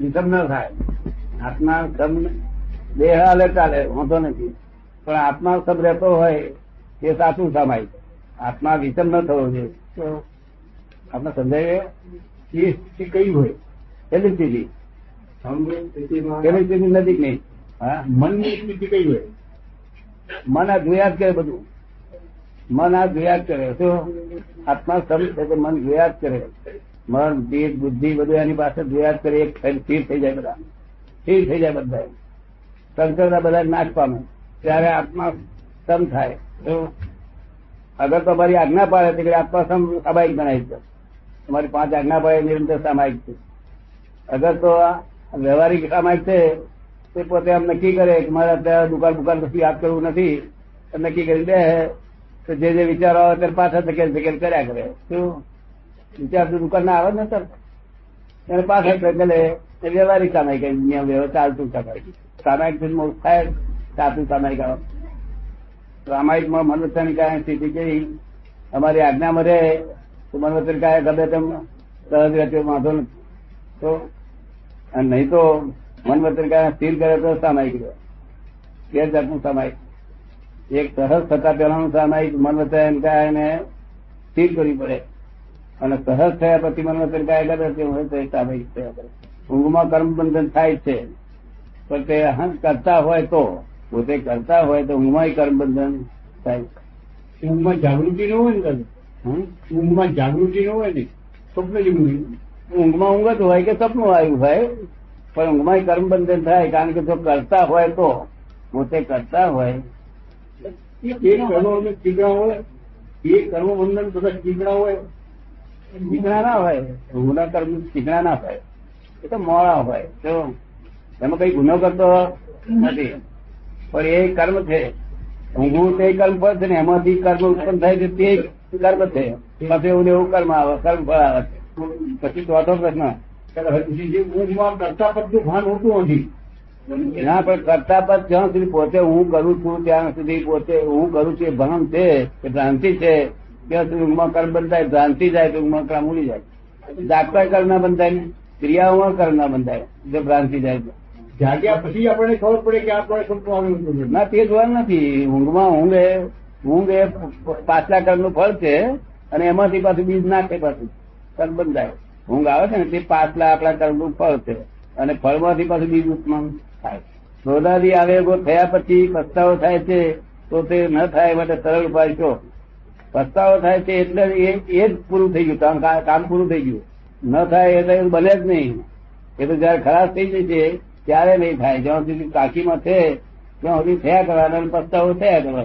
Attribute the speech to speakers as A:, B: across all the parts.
A: વિષમ ન થાય. આત્મા સમ દેહ હાલે ચાલે વાંધો નથી. પણ આત્મા સબ રહેતો હોય તે સાચું સમાય આત્મા વિષમ ન થવો જોઈએ. આપણે સમજાય
B: એ સ્થિતિ કઈ હોય?
A: કેટલી સ્થિતિ.
B: સમજો
A: સ્થિતિ નજીક નહીં. હા?
B: મનની સ્થિતિ કઈ હોય?
A: મન આ જોયા જ કરે બધું. મન આ જોયા જ કરે. શું? આત્મા સમ મન જોયા જ કરે. મન જીત બુદ્ધિ બધું એની પાસે જોયા કરે એક સ્થિર થઈ જાય બધા. સ્થિર થઈ જાય બધા સંકરતા બધા નાશ પામે. ત્યારે આત્મા સમ થાય? અગર મારી આજ્ઞા પાડે તો આત્મા સમ સામાયિક બનાવી છે. તમારી પાંચ આજ્ઞા પાડે નિરંતર સામાયિક છે. અગર તો વ્યવહારિક સામાયિક છે, તે પોતે આમ નક્કી કરે કે મારે અત્યારે દુકાન બુકાન પછી યાદ કરવું નથી નક્કી કરી દે. તો જે જે વિચારો આવે ત્યારે પાછા ધકેલ ધકેલ કર્યા કરે. શું? વિચાર તો દુકાન ના આવે ને સર? એને પાછળ એ વ્યવહારિક સામાયિક નિયમ વ્યવહાર ચાલતું સામાયિક સામાયિક ફિલ્મ થાય ચાલતું સામાયિક આવે. સામાયિકમાં મનવચન કાય સ્થિતિ કેવી અમારી આજ્ઞામાં રહે તો મનવચન કાય ગમે તેમ સહજ રહેતો વાંધો નથી. તો અને નહીં તો મન વચન કાય સ્થિર કરે તો સામાયિક રહે. બે જાતનું સામાયિક. એક સહજ થતા પહેલાનું સામાયિક મન વચન કાય સ્થિર કરવી પડે. અને સહજ થયા પછી મન વચન કાય ગમે હોય તો સ્વાભાવિક થયા કરે. ઊંઘમાં કર્મ બંધન થાય છે. પણ તે અહં કરતા હોય તો પોતે કરતા હોય તો ઊંઘમાં કર્મ બંધન થાય.
B: ઊંઘમાં જાગૃતિ ન હોય ને ઊંઘમાં જાગૃતિ ન હોય ને? સ્વપ્ન જેવું
A: ઊંઘમાં ઊંઘ જ હોય કે સપનું આવ્યું હોય પણ ઊંઘમાં કર્મ બંધન થાય. કારણ કે જો કરતા હોય તો પોતે કરતા હોય.
B: એ કર્મ બંધન બધા ચીકણા હોય.
A: ચીકણા ના હોય ગુના કર્મ ચીકણા ના હોય એ તો મોડા હોય. તો એમાં કઈ ગુનો કરતો નથી. પણ એ કર્મ છે. ઊંઘવું તે કર્મ પર છે ને એમાંથી કર્મ ઉત્પન્ન થાય છે તે કર્મ છે. પછી એવું એવું કર્મ આવે કર્મ ફળ આવે છે. પછી ચોથો પ્રશ્ન.
B: ઊંઘમાં કરતા પદનું ભાન હોતું નથી.
A: ના પણ કરતા પદ જ્યાં સુધી પોતે હું કરું છું ત્યાં સુધી પોતે હું કરું છું એ ભ્રમ છે એ ભ્રાંતિ છે. સુધી ઊંઘમાં કર્મ બંધાય ભ્રાંતિ જાય તો ઊંઘમાં કર્મ ઉડી જાય. જાગતા કર્મ ના બંધાય ને ક્રિયાઓમાં કર્મ ના બંધાય જો ભ્રાંતિ જાય
B: જાગ્યા પછી આપણને ખબર પડે કે આપણે સપનું આવ્યું
A: ના તે જોવાનું નથી. ઊંઘમાં ઊંઘ એ ઊંઘ એ પાછલા કર્મનું ફળ છે અને એમાંથી પાછું બીજ નાખે પાછું. કર્મ બંધાય. ઊંઘ આવે છે ને તે પાછલા આપણા કર્મનું ફળ છે અને ફળમાંથી પાછું બીજ ઉત્પન્ન થાય. ક્રોધાદી આવેગો થયા પછી પસ્તાવો થાય છે તો તે ન થાય એ માટે સરળ ઉપાય છો પસ્તાવો થાય છે એટલે એ જ પૂરું થઈ ગયું. કામ કામ પૂરું થઈ ગયું. ન થાય એટલે એવું બને જ નહીં. એ તો જયારે ખરાબ થઈ જાય છે ત્યારે નહીં થાય. જ્યાં સુધી કાકીમાં છે, ત્યાં સુધી થયા કરવાના પસ્તાવો થયા કરવા.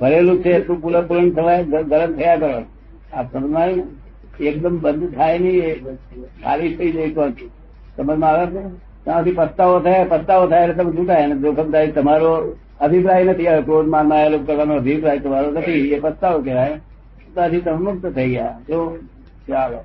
A: ભરેલું છે એટલું પુલન પુલન થવાય ગરમ થયા કરો આ સમજમાં એકદમ બંધ થાય નહીં ખાલી થઈ જાય તો સમજમાં આવે છે? ત્યાં સુધી પસ્તાવો થાય પસ્તાવો થાય એટલે તમે જુટાય અને જોખમદારી તમારો અભિપ્રાય નથી ક્રોધ માન આવેલો કરવાનો અભિપ્રાય તમારો નથી, એ પસ્તાવો કહેવાય. તો હજી તમે મુક્ત થઈ ગયા. જો, ચાલો.